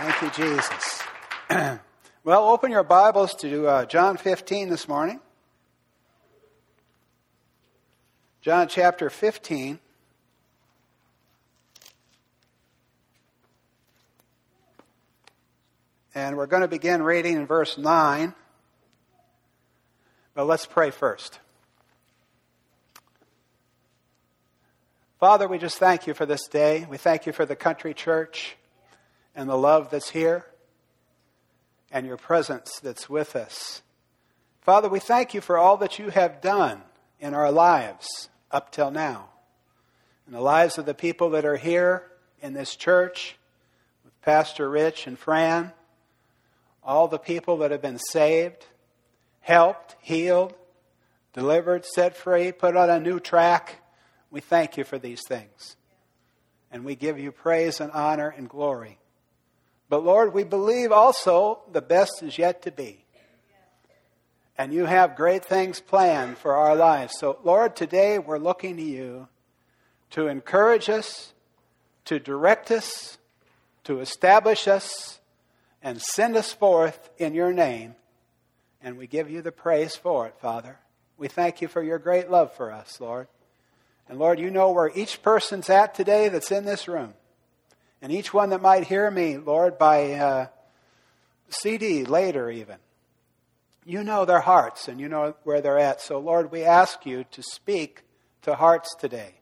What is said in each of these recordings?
Thank you, Jesus. well, open your Bibles to uh, John 15 this morning. John chapter 15. And we're going to begin reading in verse 9. But let's pray first. Father, we just thank you for this day. We thank you for the country church and the love that's here and your presence that's with us. Father, we thank you for all that you have done in our lives up till now, in the lives of the people that are here in this church, with Pastor Rich and Fran, all the people that have been saved, helped, healed, delivered, set free, put on a new track. We thank you for these things. And we give you praise and honor and glory. But Lord, we believe also the best is yet to be. And you have great things planned for our lives. So, Lord, today we're looking to you to encourage us, to direct us, to establish us, and send us forth in your name. And we give you the praise for it, Father. We thank you for your great love for us, Lord. And Lord, you know where each person's at today that's in this room. And each one that might hear me, Lord, by uh, CD later even, you know their hearts and you know where they're at. So, Lord, we ask you to speak to hearts today.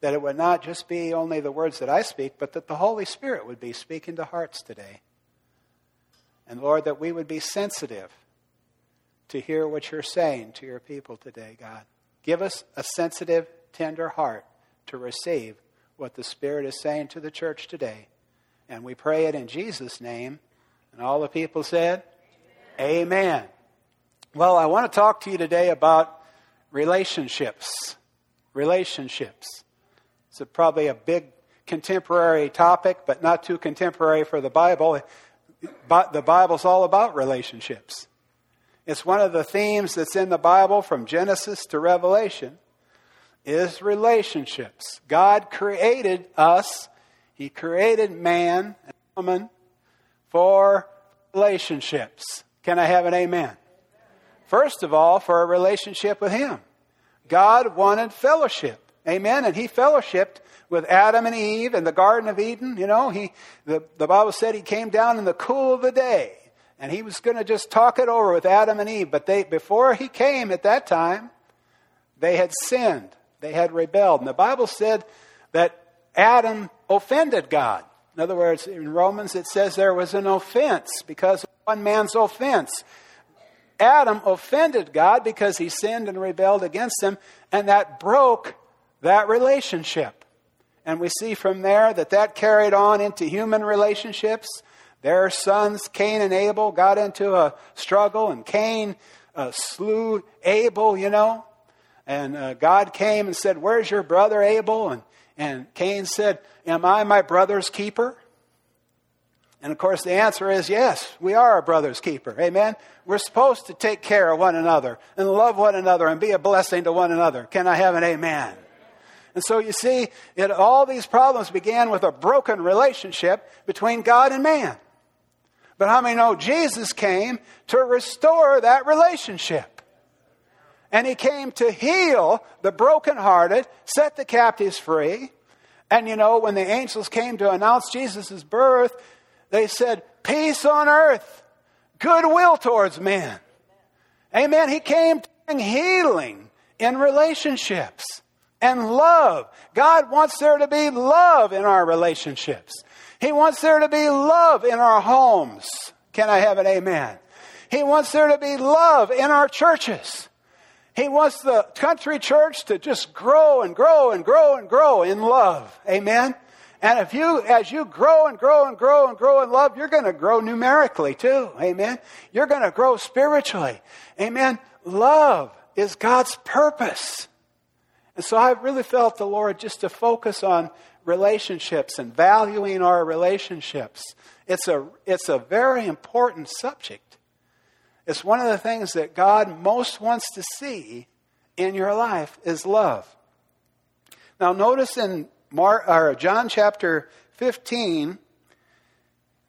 That it would not just be only the words that I speak, but that the Holy Spirit would be speaking to hearts today. And Lord, that we would be sensitive to hear what you're saying to your people today, God. Give us a sensitive, tender heart to receive what the Spirit is saying to the church today. And we pray it in Jesus' name. And all the people said, Amen. Amen. Well, I want to talk to you today about relationships. Relationships. It's a, probably a big contemporary topic, but not too contemporary for the Bible. But the Bible's all about relationships. It's one of the themes that's in the Bible from Genesis to Revelation is relationships. God created us, He created man and woman for relationships. Can I have an amen? First of all, for a relationship with Him. God wanted fellowship. Amen. And He fellowshipped with Adam and Eve in the Garden of Eden. You know, he, the, the Bible said He came down in the cool of the day and He was going to just talk it over with Adam and Eve. But they, before He came at that time, they had sinned. They had rebelled. And the Bible said that Adam offended God. In other words, in Romans it says there was an offense because of one man's offense. Adam offended God because he sinned and rebelled against him, and that broke that relationship. And we see from there that that carried on into human relationships. Their sons, Cain and Abel, got into a struggle, and Cain uh, slew Abel, you know. And uh, God came and said, Where's your brother Abel? And, and Cain said, Am I my brother's keeper? And of course, the answer is yes, we are a brother's keeper. Amen? We're supposed to take care of one another and love one another and be a blessing to one another. Can I have an amen? And so you see, it, all these problems began with a broken relationship between God and man. But how many know Jesus came to restore that relationship? And he came to heal the brokenhearted, set the captives free. And you know, when the angels came to announce Jesus' birth, they said, Peace on earth, goodwill towards men. Amen. He came to bring healing in relationships and love. God wants there to be love in our relationships. He wants there to be love in our homes. Can I have an amen? He wants there to be love in our churches. He wants the country church to just grow and grow and grow and grow in love. Amen. And if you, as you grow and grow and grow and grow in love, you're going to grow numerically too. Amen. You're going to grow spiritually. Amen. Love is God's purpose. And so I really felt the Lord just to focus on relationships and valuing our relationships. It's a, it's a very important subject. It's one of the things that God most wants to see in your life is love. Now, notice in or John chapter 15,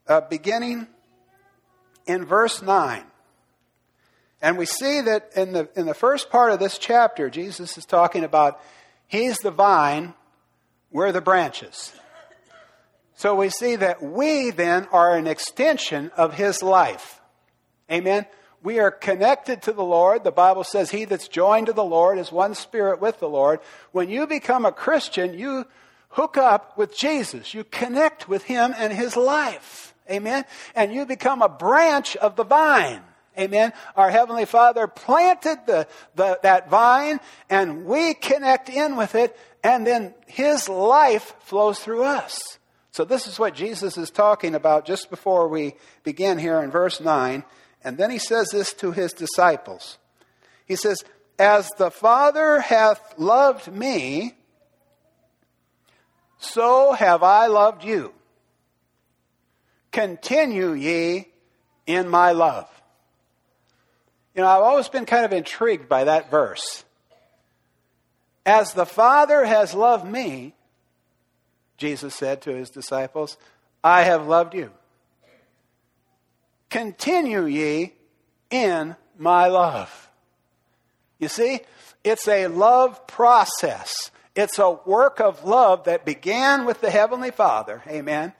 uh, beginning in verse 9. And we see that in the, in the first part of this chapter, Jesus is talking about He's the vine, we're the branches. So we see that we then are an extension of His life. Amen? We are connected to the Lord. The Bible says, He that's joined to the Lord is one spirit with the Lord. When you become a Christian, you hook up with Jesus. You connect with Him and His life. Amen? And you become a branch of the vine. Amen. Our Heavenly Father planted the, the, that vine and we connect in with it and then His life flows through us. So this is what Jesus is talking about just before we begin here in verse 9. And then He says this to His disciples. He says, As the Father hath loved me, so have I loved you. Continue ye in my love. You know, I've always been kind of intrigued by that verse. As the Father has loved me, Jesus said to his disciples, I have loved you. Continue ye in my love. You see, it's a love process. It's a work of love that began with the Heavenly Father, amen,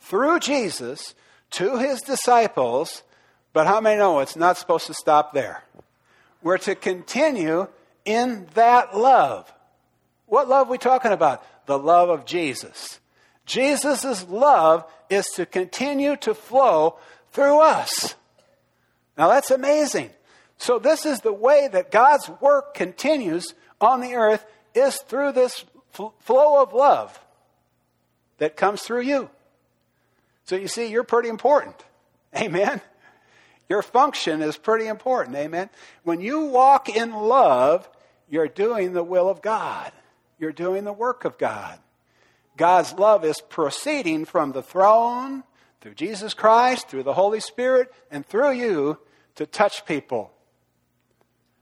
through Jesus to his disciples. But how many know it's not supposed to stop there? We're to continue in that love. What love are we talking about? The love of Jesus. Jesus' love is to continue to flow through us. Now that's amazing. So this is the way that God's work continues on the earth is through this flow of love that comes through you. So you see, you're pretty important. Amen. Your function is pretty important. Amen. When you walk in love, you're doing the will of God, you're doing the work of God. God's love is proceeding from the throne through Jesus Christ, through the Holy Spirit, and through you to touch people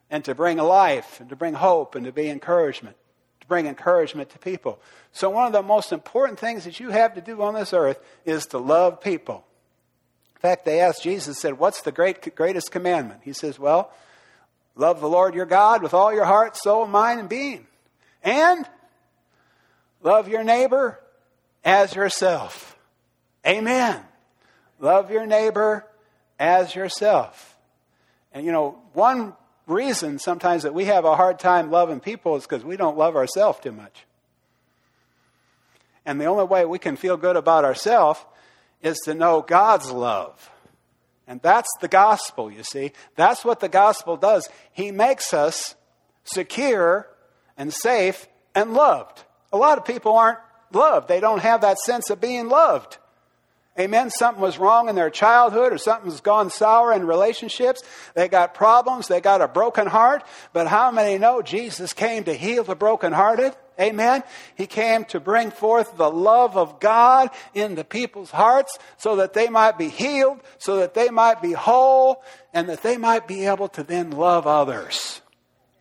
and to bring life and to bring hope and to be encouragement to bring encouragement to people. So, one of the most important things that you have to do on this earth is to love people. In fact, they asked Jesus, said, What's the great, greatest commandment? He says, Well, love the Lord your God with all your heart, soul, mind, and being. And love your neighbor as yourself. Amen. Love your neighbor as yourself. And you know, one reason sometimes that we have a hard time loving people is because we don't love ourselves too much. And the only way we can feel good about ourselves is to know God's love. And that's the gospel, you see. That's what the gospel does. He makes us secure and safe and loved. A lot of people aren't loved, they don't have that sense of being loved. Amen. Something was wrong in their childhood or something's gone sour in relationships. They got problems. They got a broken heart. But how many know Jesus came to heal the brokenhearted? Amen. He came to bring forth the love of God into people's hearts so that they might be healed, so that they might be whole, and that they might be able to then love others.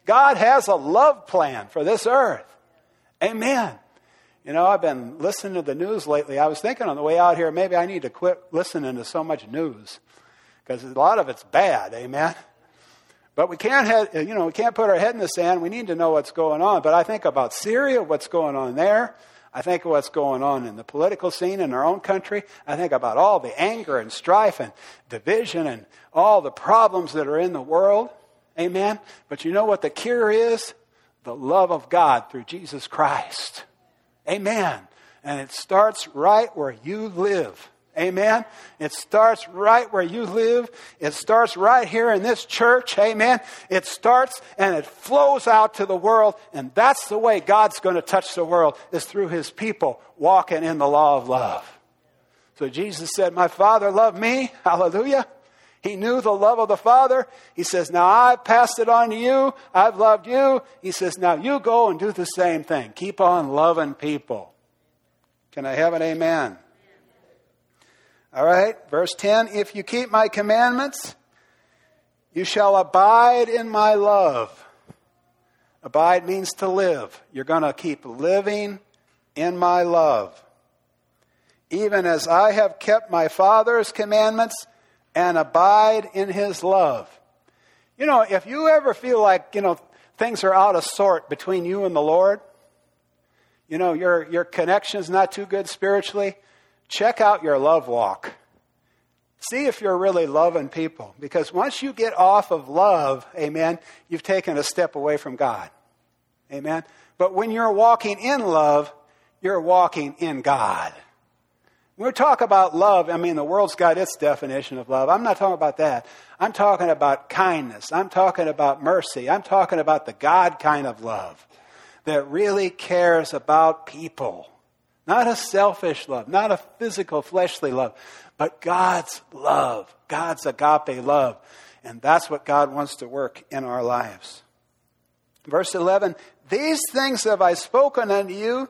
God has a love plan for this earth. Amen. You know, I've been listening to the news lately. I was thinking on the way out here, maybe I need to quit listening to so much news because a lot of it's bad. Amen. But we can't, have, you know, we can't put our head in the sand. We need to know what's going on. But I think about Syria, what's going on there. I think of what's going on in the political scene in our own country. I think about all the anger and strife and division and all the problems that are in the world. Amen. But you know what the cure is? The love of God through Jesus Christ. Amen. And it starts right where you live. Amen. It starts right where you live. It starts right here in this church. Amen. It starts and it flows out to the world. And that's the way God's going to touch the world is through his people walking in the law of love. So Jesus said, My Father loved me. Hallelujah. He knew the love of the Father. He says, Now I've passed it on to you. I've loved you. He says, Now you go and do the same thing. Keep on loving people. Can I have an amen? All right, verse 10 If you keep my commandments, you shall abide in my love. Abide means to live. You're going to keep living in my love. even as I have kept my Father's commandments and abide in his love. You know, if you ever feel like, you know, things are out of sort between you and the Lord, you know, your, your connection's not too good spiritually, check out your love walk. See if you're really loving people. Because once you get off of love, amen, you've taken a step away from God. Amen. But when you're walking in love, you're walking in God. When we talk about love, I mean, the world's got its definition of love. I'm not talking about that. I'm talking about kindness. I'm talking about mercy. I'm talking about the God kind of love that really cares about people. Not a selfish love, not a physical, fleshly love, but God's love, God's agape love. And that's what God wants to work in our lives. Verse 11 These things have I spoken unto you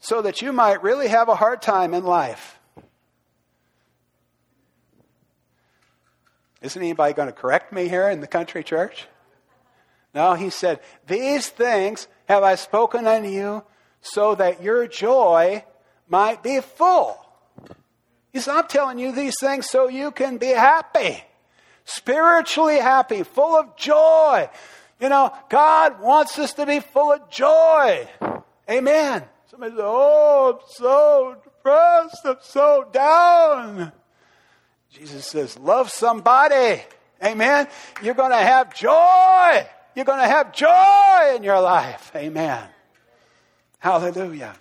so that you might really have a hard time in life. Isn't anybody going to correct me here in the country church? No, he said, These things have I spoken unto you so that your joy might be full. He said, I'm telling you these things so you can be happy, spiritually happy, full of joy. You know, God wants us to be full of joy. Amen. Somebody says, Oh, I'm so depressed. I'm so down. Jesus says, Love somebody. Amen. You're going to have joy. You're going to have joy in your life. Amen. Hallelujah.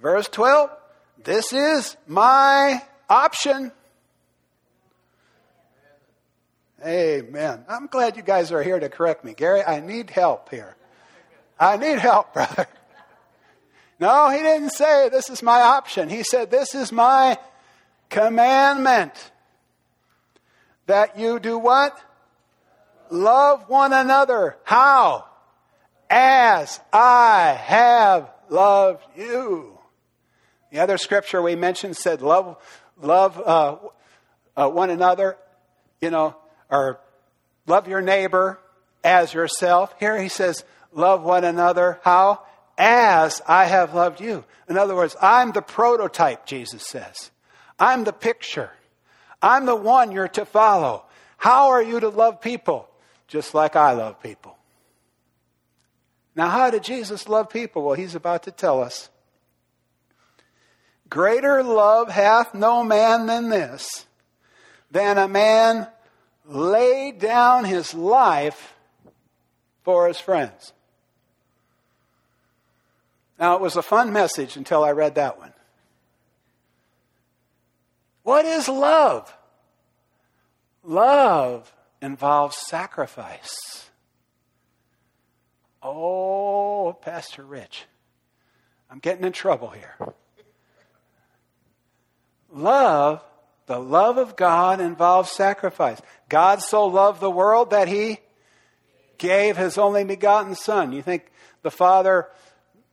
Verse 12 This is my option. Amen. I'm glad you guys are here to correct me. Gary, I need help here. I need help, brother. No, he didn't say, This is my option. He said, This is my commandment. That you do what? Love one another. How? As I have loved you. The other scripture we mentioned said, Love, love uh, uh, one another, you know, or love your neighbor as yourself. Here he says, love one another. How? As I have loved you. In other words, I'm the prototype, Jesus says. I'm the picture. I'm the one you're to follow. How are you to love people? Just like I love people. Now, how did Jesus love people? Well, he's about to tell us. Greater love hath no man than this, than a man lay down his life for his friends. Now, it was a fun message until I read that one. What is love? Love involves sacrifice. Oh, Pastor Rich, I'm getting in trouble here. Love, the love of God involves sacrifice. God so loved the world that he gave his only begotten Son. You think the Father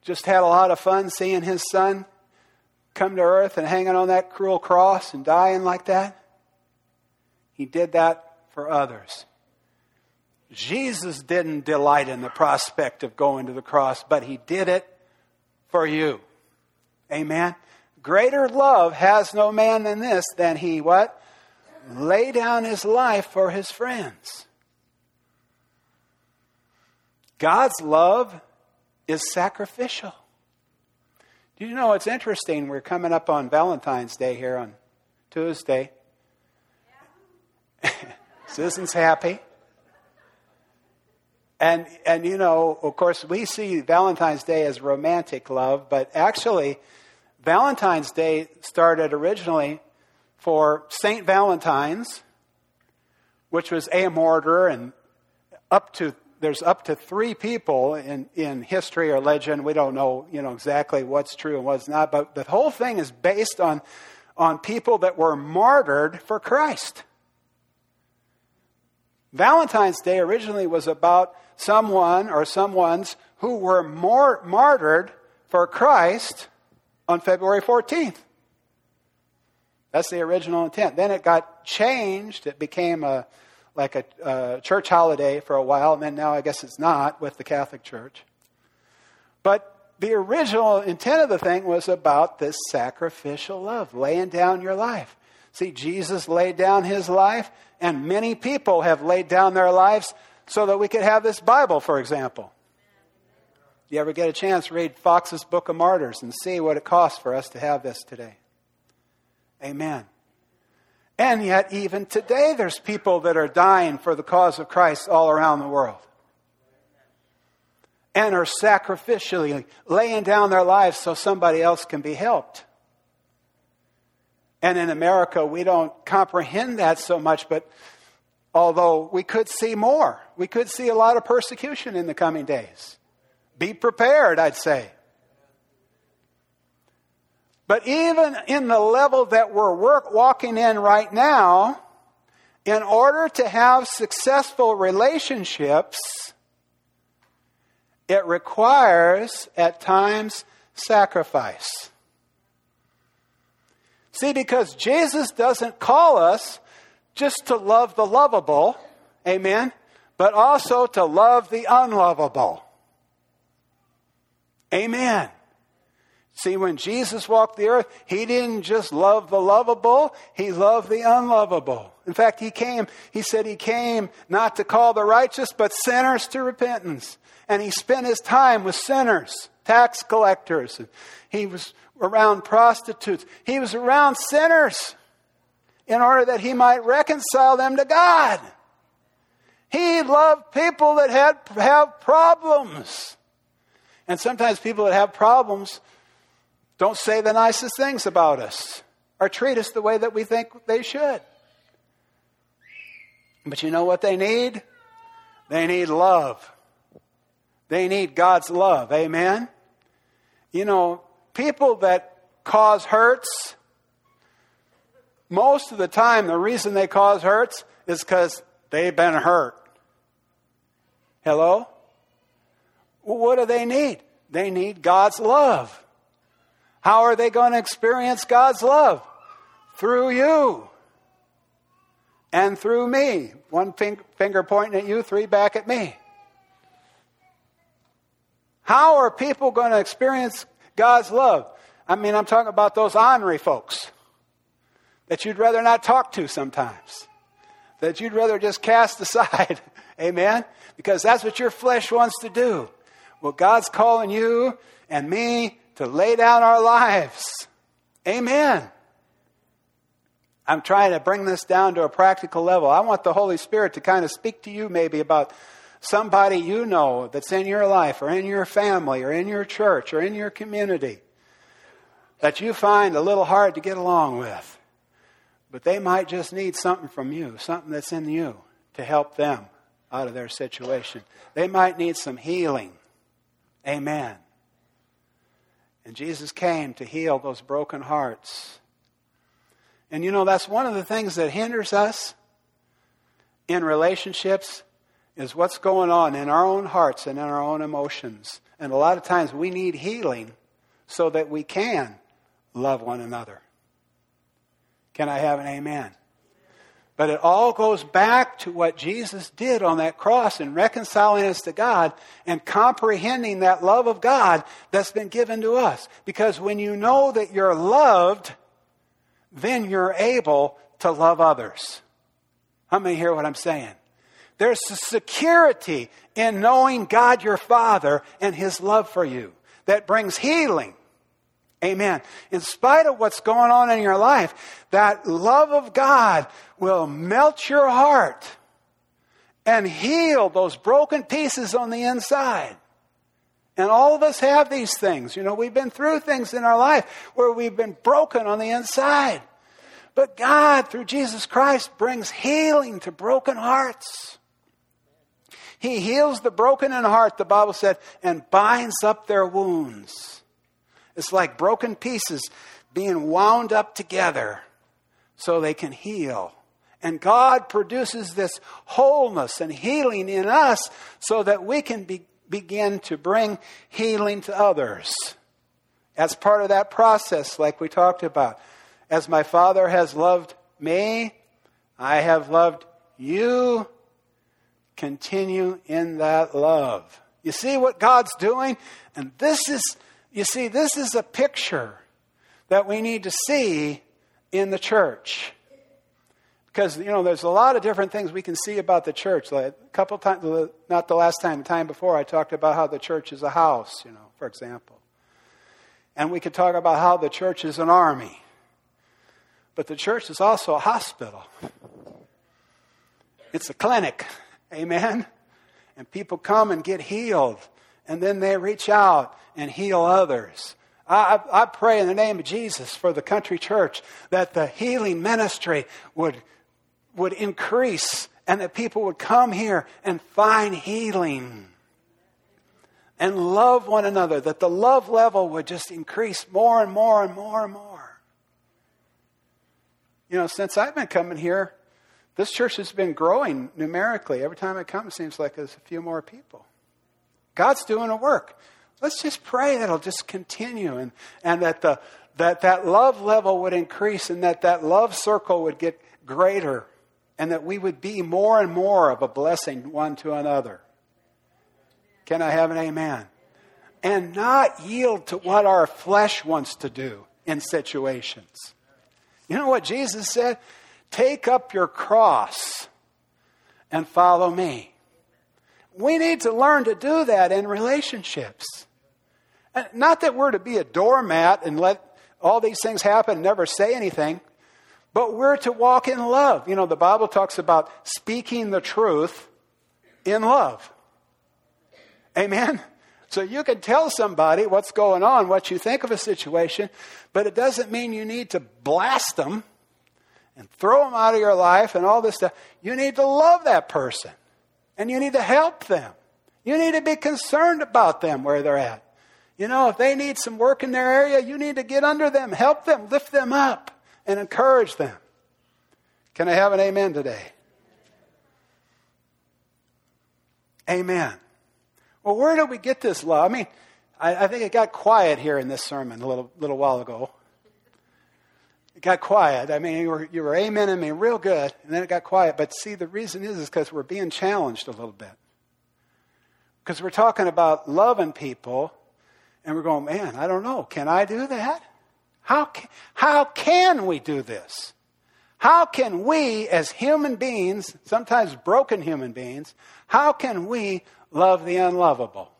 just had a lot of fun seeing his son come to earth and hanging on that cruel cross and dying like that? He did that for others. Jesus didn't delight in the prospect of going to the cross, but he did it for you. Amen. Greater love has no man than this, than he what? Lay down his life for his friends. God's love is sacrificial. Do you know it's interesting? We're coming up on Valentine's Day here on Tuesday. Susan's happy. And, and you know, of course, we see Valentine's Day as romantic love, but actually, Valentine's Day started originally for St. Valentine's, which was a martyr, and up to there's up to three people in, in history or legend. We don't know, you know, exactly what's true and what's not, but the whole thing is based on, on people that were martyred for Christ. Valentine's Day originally was about someone or someone's who were more martyred for Christ on February 14th. That's the original intent. Then it got changed. It became a like a, a church holiday for a while, and then now I guess it's not with the Catholic Church. But the original intent of the thing was about this sacrificial love, laying down your life. See, Jesus laid down his life, and many people have laid down their lives so that we could have this Bible, for example. You ever get a chance, read Foxe's Book of Martyrs and see what it costs for us to have this today. Amen. And yet, even today, there's people that are dying for the cause of Christ all around the world and are sacrificially laying down their lives so somebody else can be helped. And in America, we don't comprehend that so much, but although we could see more, we could see a lot of persecution in the coming days. Be prepared, I'd say. But even in the level that we're work, walking in right now, in order to have successful relationships, it requires at times sacrifice. See, because Jesus doesn't call us just to love the lovable, amen, but also to love the unlovable. Amen. See, when Jesus walked the earth, he didn't just love the lovable, he loved the unlovable. In fact, he came, he said he came not to call the righteous, but sinners to repentance. And he spent his time with sinners, tax collectors. He was around prostitutes. He was around sinners in order that he might reconcile them to God. He loved people that had have problems. And sometimes people that have problems don't say the nicest things about us or treat us the way that we think they should. But you know what they need? They need love. They need God's love. Amen? You know, people that cause hurts, most of the time, the reason they cause hurts is because they've been hurt. Hello? what do they need? They need God's love. How are they going to experience God's love? Through you and through me. One finger pointing at you, three back at me. How are people going to experience God's love? I mean, I'm talking about those ornery folks that you'd rather not talk to sometimes, that you'd rather just cast aside. Amen? Because that's what your flesh wants to do. Well, God's calling you and me to lay down our lives. Amen. I'm trying to bring this down to a practical level. I want the Holy Spirit to kind of speak to you maybe about somebody you know that's in your life or in your family or in your church or in your community that you find a little hard to get along with. But they might just need something from you, something that's in you to help them out of their situation. They might need some healing. Amen. And Jesus came to heal those broken hearts. And you know, that's one of the things that hinders us in relationships is what's going on in our own hearts and in our own emotions. And a lot of times we need healing so that we can love one another. Can I have an amen? But it all goes back to what Jesus did on that cross in reconciling us to God and comprehending that love of God that's been given to us. Because when you know that you're loved, then you're able to love others. How many hear what I'm saying? There's a security in knowing God your Father and His love for you that brings healing Amen. In spite of what's going on in your life, that love of God will melt your heart and heal those broken pieces on the inside. And all of us have these things. You know, we've been through things in our life where we've been broken on the inside. But God, through Jesus Christ, brings healing to broken hearts. He heals the broken in heart, the Bible said, and binds up their wounds. It's like broken pieces being wound up together so they can heal. And God produces this wholeness and healing in us so that we can be, begin to bring healing to others. As part of that process, like we talked about, as my Father has loved me, I have loved you. Continue in that love. You see what God's doing? And this is You see, this is a picture that we need to see in the church. Because, you know, there's a lot of different things we can see about the church. Like a couple times, not the last time, the time before, I talked about how the church is a house, you know, for example. And we could talk about how the church is an army. But the church is also a hospital. It's a clinic. Amen? And people come and get healed. And then they reach out and heal others. I, I, pray in the name of Jesus for the country church that the healing ministry would would increase and that people would come here and find healing and love one another, that the love level would just increase more and more and more and more. You know, since I've been coming here, this church has been growing numerically. Every time I come, it seems like there's a few more people. God's doing a work. Let's just pray that it'll just continue and, and that, the, that that love level would increase and that that love circle would get greater and that we would be more and more of a blessing one to another. Can I have an amen? And not yield to what our flesh wants to do in situations. You know what Jesus said? Take up your cross and follow me. We need to learn to do that in relationships. Not that we're to be a doormat and let all these things happen and never say anything. But we're to walk in love. You know, the Bible talks about speaking the truth in love. Amen? So you can tell somebody what's going on, what you think of a situation, but it doesn't mean you need to blast them and throw them out of your life and all this stuff. You need to love that person and you need to help them. You need to be concerned about them where they're at. You know, if they need some work in their area, you need to get under them, help them, lift them up and encourage them. Can I have an amen today? Amen. Well, where did we get this love? I mean, I, I, think it got quiet here in this sermon a little, little while ago. It got quiet. I mean, you were, you were amening me real good, and then it got quiet. But see, the reason is, is because we're being challenged a little bit. Because we're talking about loving people, and we're going, man, I don't know. Can I do that? How can, how can we do this? How can we, as human beings, sometimes broken human beings, how can we love the unlovable?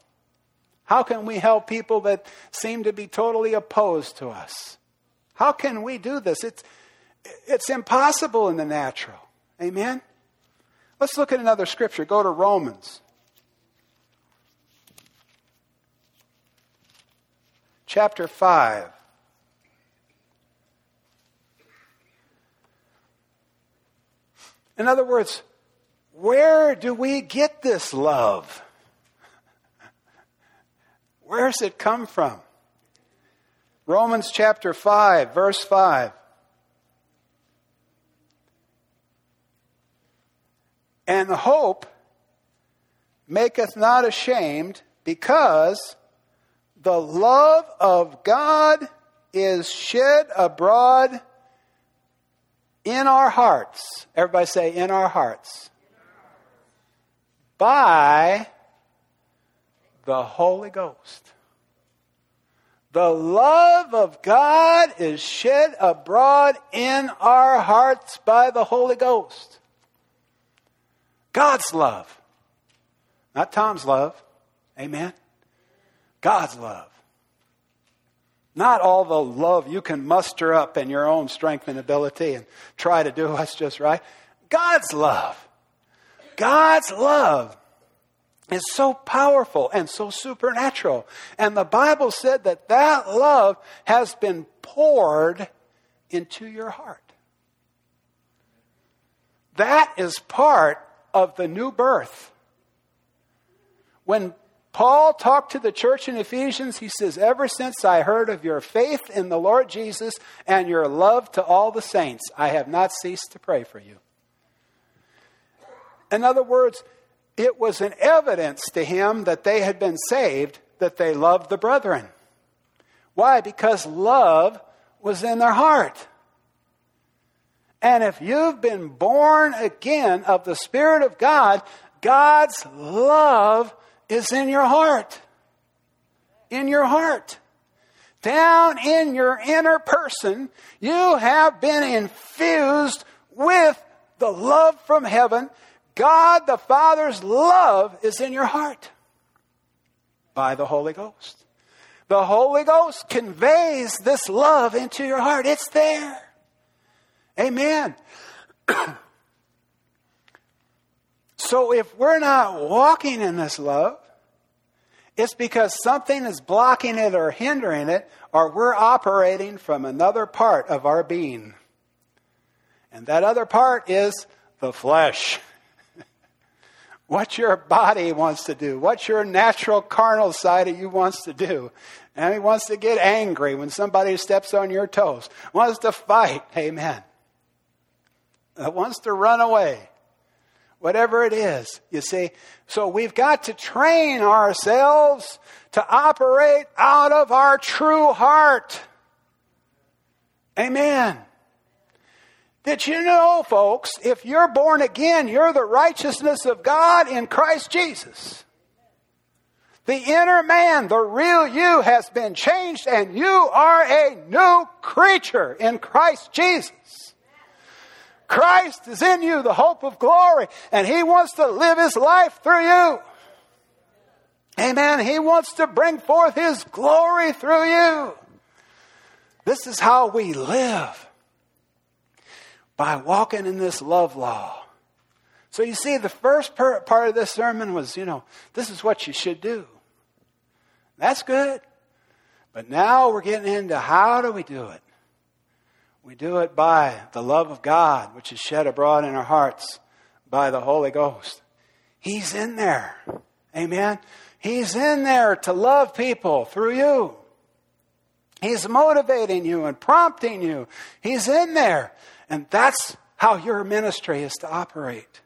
How can we help people that seem to be totally opposed to us? How can we do this? It's, it's impossible in the natural. Amen? Let's look at another scripture. Go to Romans. Chapter 5. In other words, where do we get this love? Where Where's it come from? Romans chapter 5, verse 5. And hope maketh not ashamed, because the love of God is shed abroad in our hearts. Everybody say, in our hearts. By the Holy Ghost. The love of God is shed abroad in our hearts by the Holy Ghost. God's love. Not Tom's love. Amen. God's love. Not all the love you can muster up in your own strength and ability and try to do what's just right. God's love. God's love is so powerful and so supernatural. And the Bible said that that love has been poured into your heart. That is part of the new birth. When Paul talked to the church in Ephesians. He says, Ever since I heard of your faith in the Lord Jesus and your love to all the saints, I have not ceased to pray for you. In other words, it was an evidence to him that they had been saved that they loved the brethren. Why? Because love was in their heart. And if you've been born again of the Spirit of God, God's love is in your heart. In your heart. down in your inner person, you have been infused with the love from heaven. God the Father's love is in your heart by the Holy Ghost. The Holy Ghost conveys this love into your heart. It's there. Amen. so if we're not walking in this love, it's because something is blocking it or hindering it, or we're operating from another part of our being. And that other part is the flesh. what your body wants to do, what your natural carnal side of you wants to do. And he wants to get angry when somebody steps on your toes, wants to fight. Amen. It Wants to run away whatever it is, you see. So we've got to train ourselves to operate out of our true heart. Amen. Did you know, folks, if you're born again, you're the righteousness of God in Christ Jesus. The inner man, the real you, has been changed, and you are a new creature in Christ Jesus. Christ is in you, the hope of glory, and He wants to live His life through you. Amen. He wants to bring forth His glory through you. This is how we live by walking in this love law. So you see, the first part of this sermon was, you know, this is what you should do. That's good. But now we're getting into how do we do it? We do it by the love of God, which is shed abroad in our hearts by the Holy Ghost. He's in there. Amen. He's in there to love people through you. He's motivating you and prompting you. He's in there. And that's how your ministry is to operate.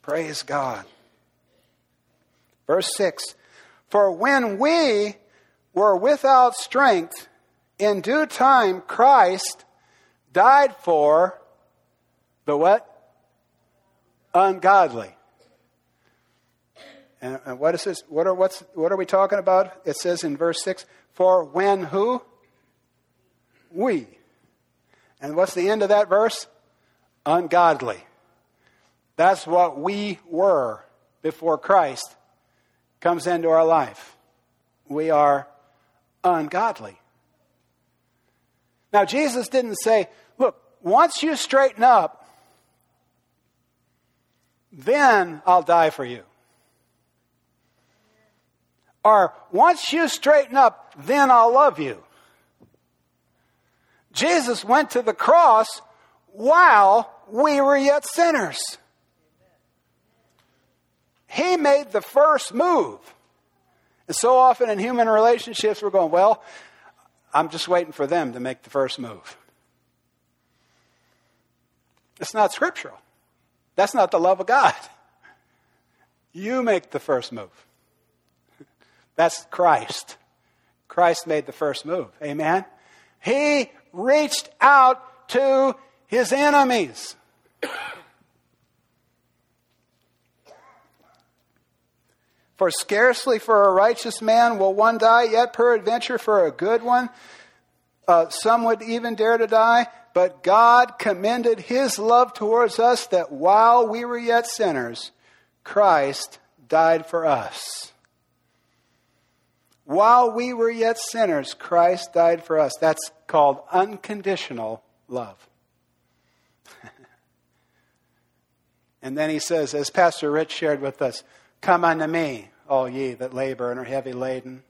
Praise God. Verse 6 For when we were without strength, in due time, Christ died for the what? Ungodly. And, and what is this? What are, what's, what are we talking about? It says in verse 6 For when who? We. And what's the end of that verse? Ungodly. That's what we were before Christ comes into our life. We are ungodly. Now, Jesus didn't say, look, once you straighten up, then I'll die for you. Or once you straighten up, then I'll love you. Jesus went to the cross while we were yet sinners. He made the first move. And so often in human relationships, we're going, well, I'm just waiting for them to make the first move. It's not scriptural. That's not the love of God. You make the first move. That's Christ. Christ made the first move. Amen? He reached out to his enemies. For scarcely for a righteous man will one die, yet peradventure for a good one, uh, some would even dare to die. But God commended his love towards us that while we were yet sinners, Christ died for us. While we were yet sinners, Christ died for us. That's called unconditional love. and then he says, as Pastor Rich shared with us, Come unto me, all ye that labor and are heavy laden.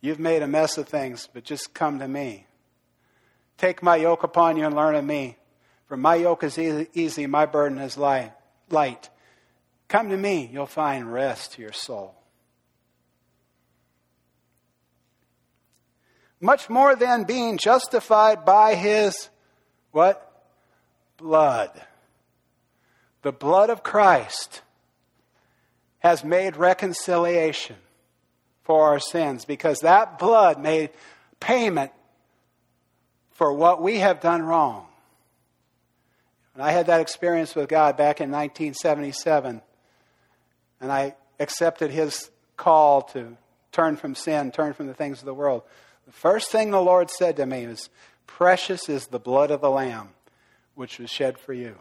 You've made a mess of things, but just come to me. Take my yoke upon you and learn of me. For my yoke is easy, my burden is light. Come to me, you'll find rest to your soul. Much more than being justified by his what? Blood. The blood of Christ has made reconciliation for our sins because that blood made payment for what we have done wrong. And I had that experience with God back in 1977, and I accepted His call to turn from sin, turn from the things of the world. The first thing the Lord said to me was, Precious is the blood of the Lamb, which was shed for you.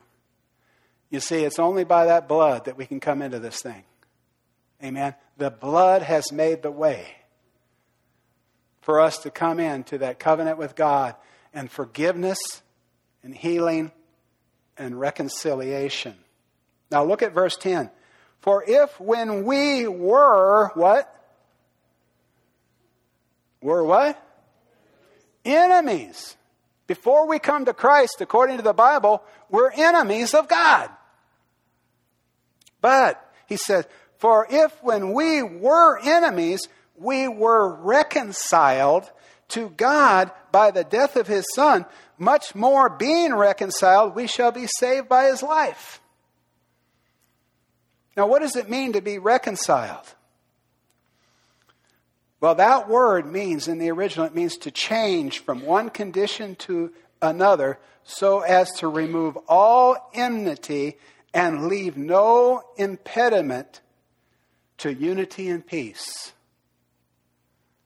You see, it's only by that blood that we can come into this thing. Amen. The blood has made the way for us to come into that covenant with God and forgiveness and healing and reconciliation. Now look at verse 10. For if when we were what? Were what? Enemies. Before we come to Christ, according to the Bible, we're enemies of God. But, he says, for if when we were enemies, we were reconciled to God by the death of his Son, much more being reconciled, we shall be saved by his life. Now, what does it mean to be reconciled? Well, that word means, in the original, it means to change from one condition to another so as to remove all enmity and leave no impediment to unity and peace.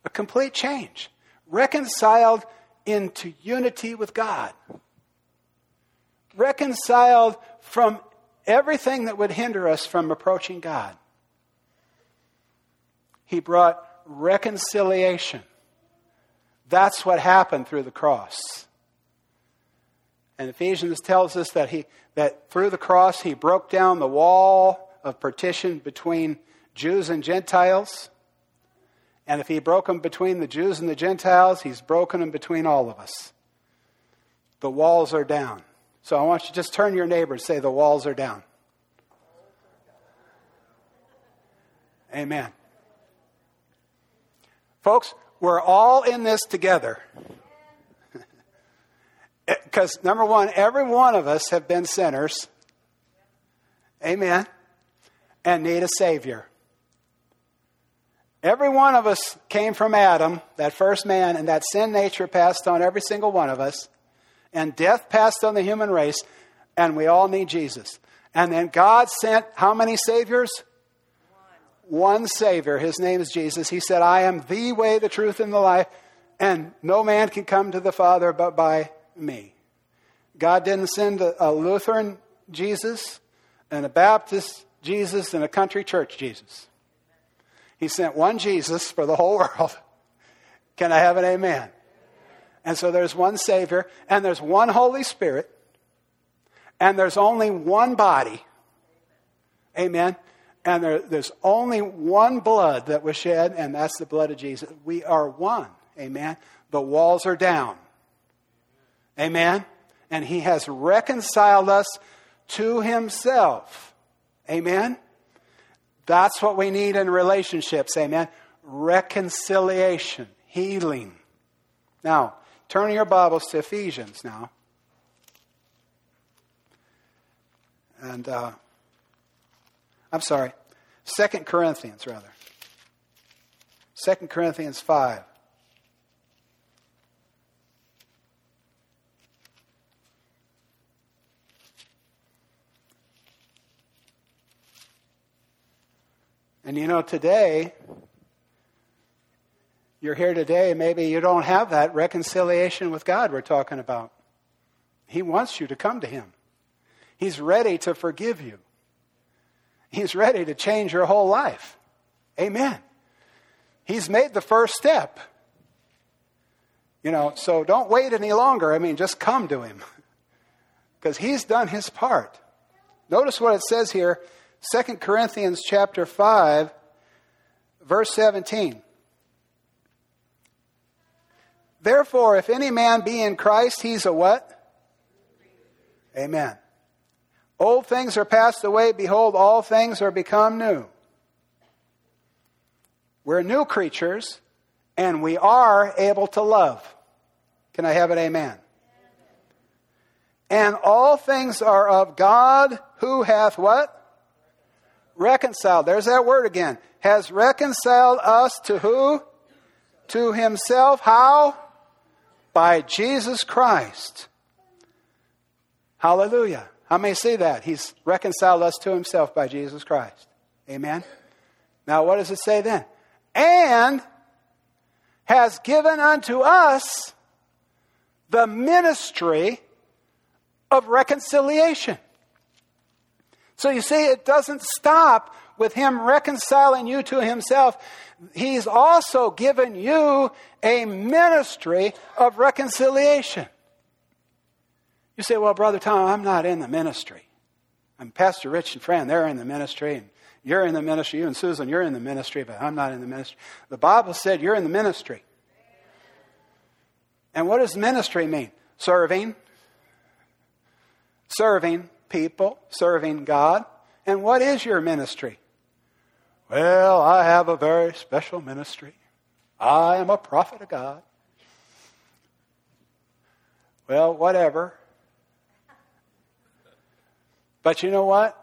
A complete change. Reconciled into unity with God. Reconciled from everything that would hinder us from approaching God. He brought reconciliation. That's what happened through the cross. And Ephesians tells us that he that through the cross he broke down the wall of partition between Jews and Gentiles. And if he broke them between the Jews and the Gentiles, he's broken them between all of us. The walls are down. So I want you to just turn your neighbor and say, The walls are down. Amen. Folks, we're all in this together. Eh, because, number one, every one of us have been sinners. Amen. And need a Savior. Every one of us came from Adam, that first man, and that sin nature passed on every single one of us. And death passed on the human race, and we all need Jesus. And then God sent how many Saviors? One. One Savior. His name is Jesus. He said, I am the way, the truth, and the life, and no man can come to the Father but by me. God didn't send a, a Lutheran Jesus, and a Baptist Jesus, and a country church Jesus. He sent one Jesus for the whole world. Can I have an amen? And so there's one Savior, and there's one Holy Spirit, and there's only one body. Amen. And there, there's only one blood that was shed, and that's the blood of Jesus. We are one. Amen. The walls are down. Amen. And He has reconciled us to Himself. Amen. That's what we need in relationships, amen? Reconciliation, healing. Now, turn your Bibles to Ephesians now. And, uh, I'm sorry, Second Corinthians, rather. Second Corinthians 5. And you know, today, you're here today, maybe you don't have that reconciliation with God we're talking about. He wants you to come to Him, He's ready to forgive you, He's ready to change your whole life. Amen. He's made the first step. You know, so don't wait any longer. I mean, just come to Him because He's done His part. Notice what it says here 2 Corinthians chapter 5 verse 17. Therefore, if any man be in Christ, he's a what? Amen. Old things are passed away. Behold, all things are become new. We're new creatures, and we are able to love. Can I have an amen? And all things are of God who hath what? Reconciled. There's that word again. Has reconciled us to who? To himself. How? By Jesus Christ. Hallelujah. How many see that? He's reconciled us to himself by Jesus Christ. Amen. Now, what does it say then? and has given unto us the ministry of reconciliation. So you see, it doesn't stop with him reconciling you to himself. He's also given you a ministry of reconciliation. You say, well, Brother Tom, I'm not in the ministry. I'm Pastor Rich and Fran, they're in the ministry, and you're in the ministry. You and Susan, you're in the ministry, but I'm not in the ministry. The Bible said you're in the ministry. And what does ministry mean? Serving. Serving people, serving God. And what is your ministry? Well, I have a very special ministry. I am a prophet of God. Well, whatever. But you know what?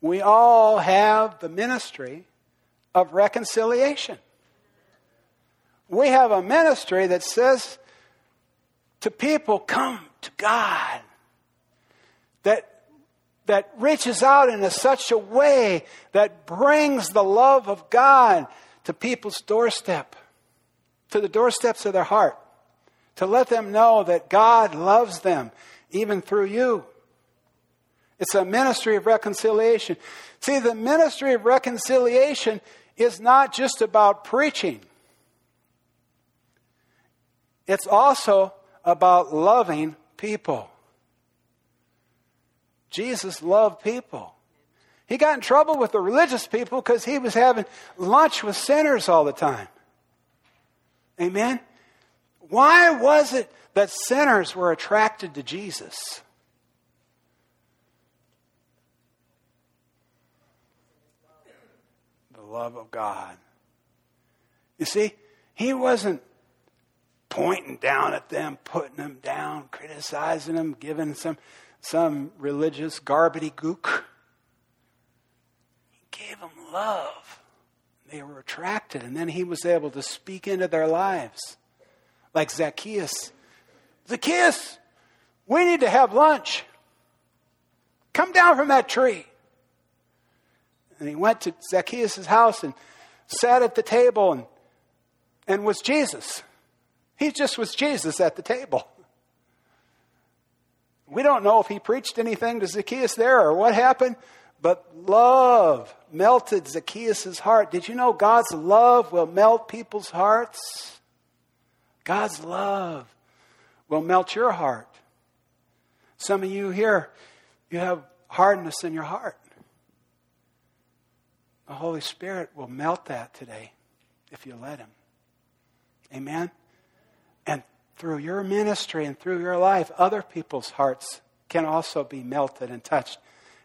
We all have the ministry of reconciliation. We have a ministry that says to people, come to God. That that reaches out in a, such a way that brings the love of God to people's doorstep, to the doorsteps of their heart, to let them know that God loves them even through you. It's a ministry of reconciliation. See, the ministry of reconciliation is not just about preaching, it's also about loving people. Jesus loved people. He got in trouble with the religious people because he was having lunch with sinners all the time. Amen? Why was it that sinners were attracted to Jesus? The love of God. You see, he wasn't pointing down at them, putting them down, criticizing them, giving some some religious garbity gook. He gave them love. They were attracted, and then he was able to speak into their lives. Like Zacchaeus. Zacchaeus, we need to have lunch. Come down from that tree. And he went to Zacchaeus' house and sat at the table and, and was Jesus. He just was Jesus at the table. We don't know if he preached anything to Zacchaeus there or what happened, but love melted Zacchaeus' heart. Did you know God's love will melt people's hearts? God's love will melt your heart. Some of you here, you have hardness in your heart. The Holy Spirit will melt that today if you let Him. Amen? And through your ministry and through your life, other people's hearts can also be melted and touched.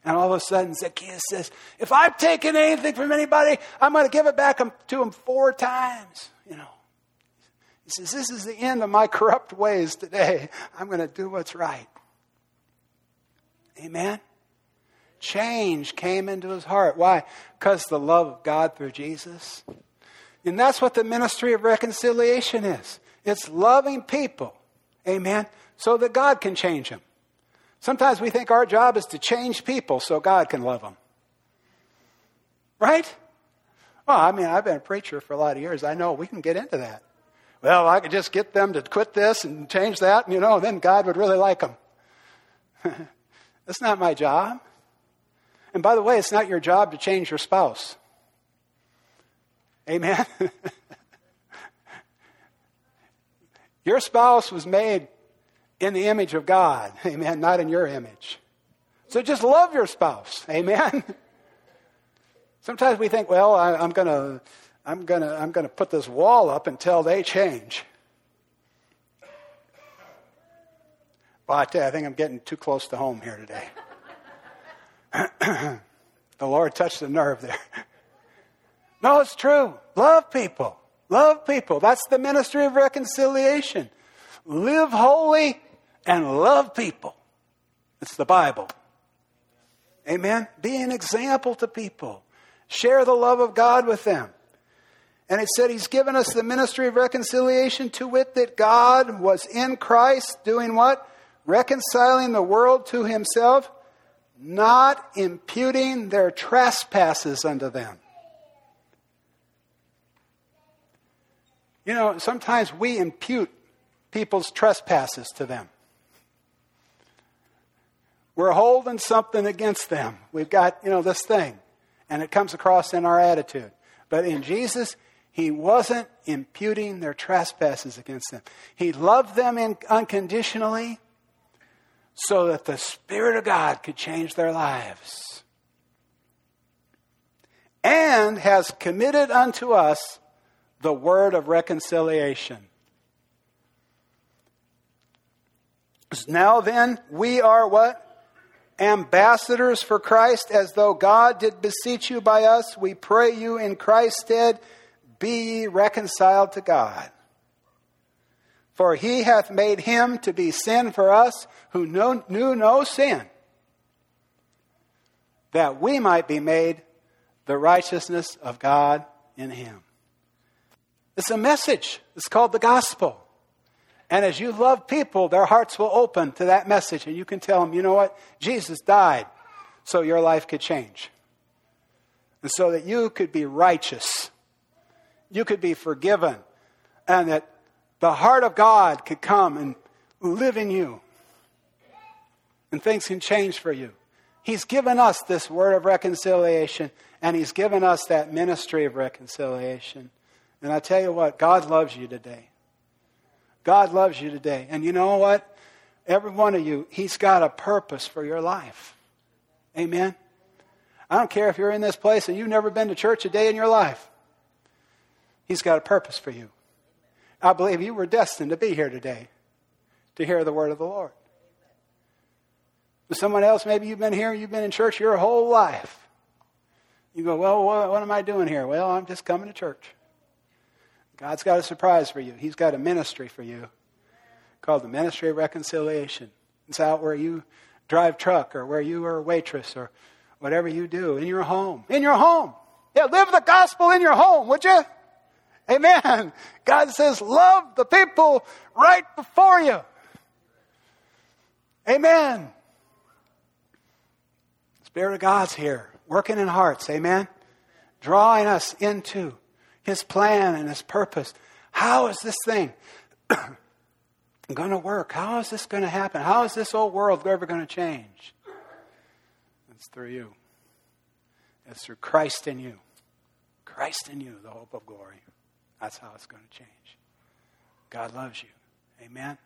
And all of a sudden, Zacchaeus says, If I've taken anything from anybody, I'm going to give it back to him four times. You know, he says, This is the end of my corrupt ways today. I'm going to do what's right. Amen? Change came into his heart. Why? Because the love of God through Jesus. And that's what the ministry of reconciliation is. It's loving people, amen, so that God can change them. Sometimes we think our job is to change people so God can love them. Right? Well, I mean, I've been a preacher for a lot of years. I know we can get into that. Well, I could just get them to quit this and change that, and you know, then God would really like them. That's not my job. And by the way, it's not your job to change your spouse. Amen? Your spouse was made in the image of God, amen, not in your image. So just love your spouse, amen. Sometimes we think, well, I, am going to. I'm going to I'm going to put this wall up until they change. But I think I'm getting too close to home here today. the Lord touched the nerve there. No, it's true. Love people. Love people. That's the ministry of reconciliation. Live holy and love people. It's the Bible. Amen. Be an example to people. Share the love of God with them. And it said he's given us the ministry of reconciliation to wit that God was in Christ doing what? Reconciling the world to himself, not imputing their trespasses unto them. You know, sometimes we impute people's trespasses to them. We're holding something against them. We've got, you know, this thing, and it comes across in our attitude. But in Jesus, he wasn't imputing their trespasses against them. He loved them in, unconditionally so that the Spirit of God could change their lives. And has committed unto us the word of reconciliation. Now then, we are what? Ambassadors for Christ, as though God did beseech you by us. We pray you in Christ's stead, be ye reconciled to God. For he hath made him to be sin for us who knew no sin, that we might be made the righteousness of God in him. It's a message. It's called the gospel. And as you love people, their hearts will open to that message, and you can tell them, you know what? Jesus died so your life could change. And so that you could be righteous, you could be forgiven, and that the heart of God could come and live in you. And things can change for you. He's given us this word of reconciliation, and He's given us that ministry of reconciliation. And I tell you what, God loves you today. God loves you today. And you know what? Every one of you, He's got a purpose for your life. Amen. I don't care if you're in this place and you've never been to church a day in your life. He's got a purpose for you. I believe you were destined to be here today to hear the word of the Lord. Someone else, maybe you've been here, you've been in church your whole life. You go, well, what, what am I doing here? Well, I'm just coming to church. God's got a surprise for you. He's got a ministry for you called the Ministry of Reconciliation. It's out where you drive truck or where you are a waitress or whatever you do in your home. In your home. Yeah, live the gospel in your home, would you? Amen. God says, love the people right before you. Amen. Spirit of God's here, working in hearts. Amen. Drawing us into his plan and His purpose. How is this thing going to work? How is this going to happen? How is this old world ever going to change? It's through you. It's through Christ in you. Christ in you, the hope of glory. That's how it's going to change. God loves you. Amen.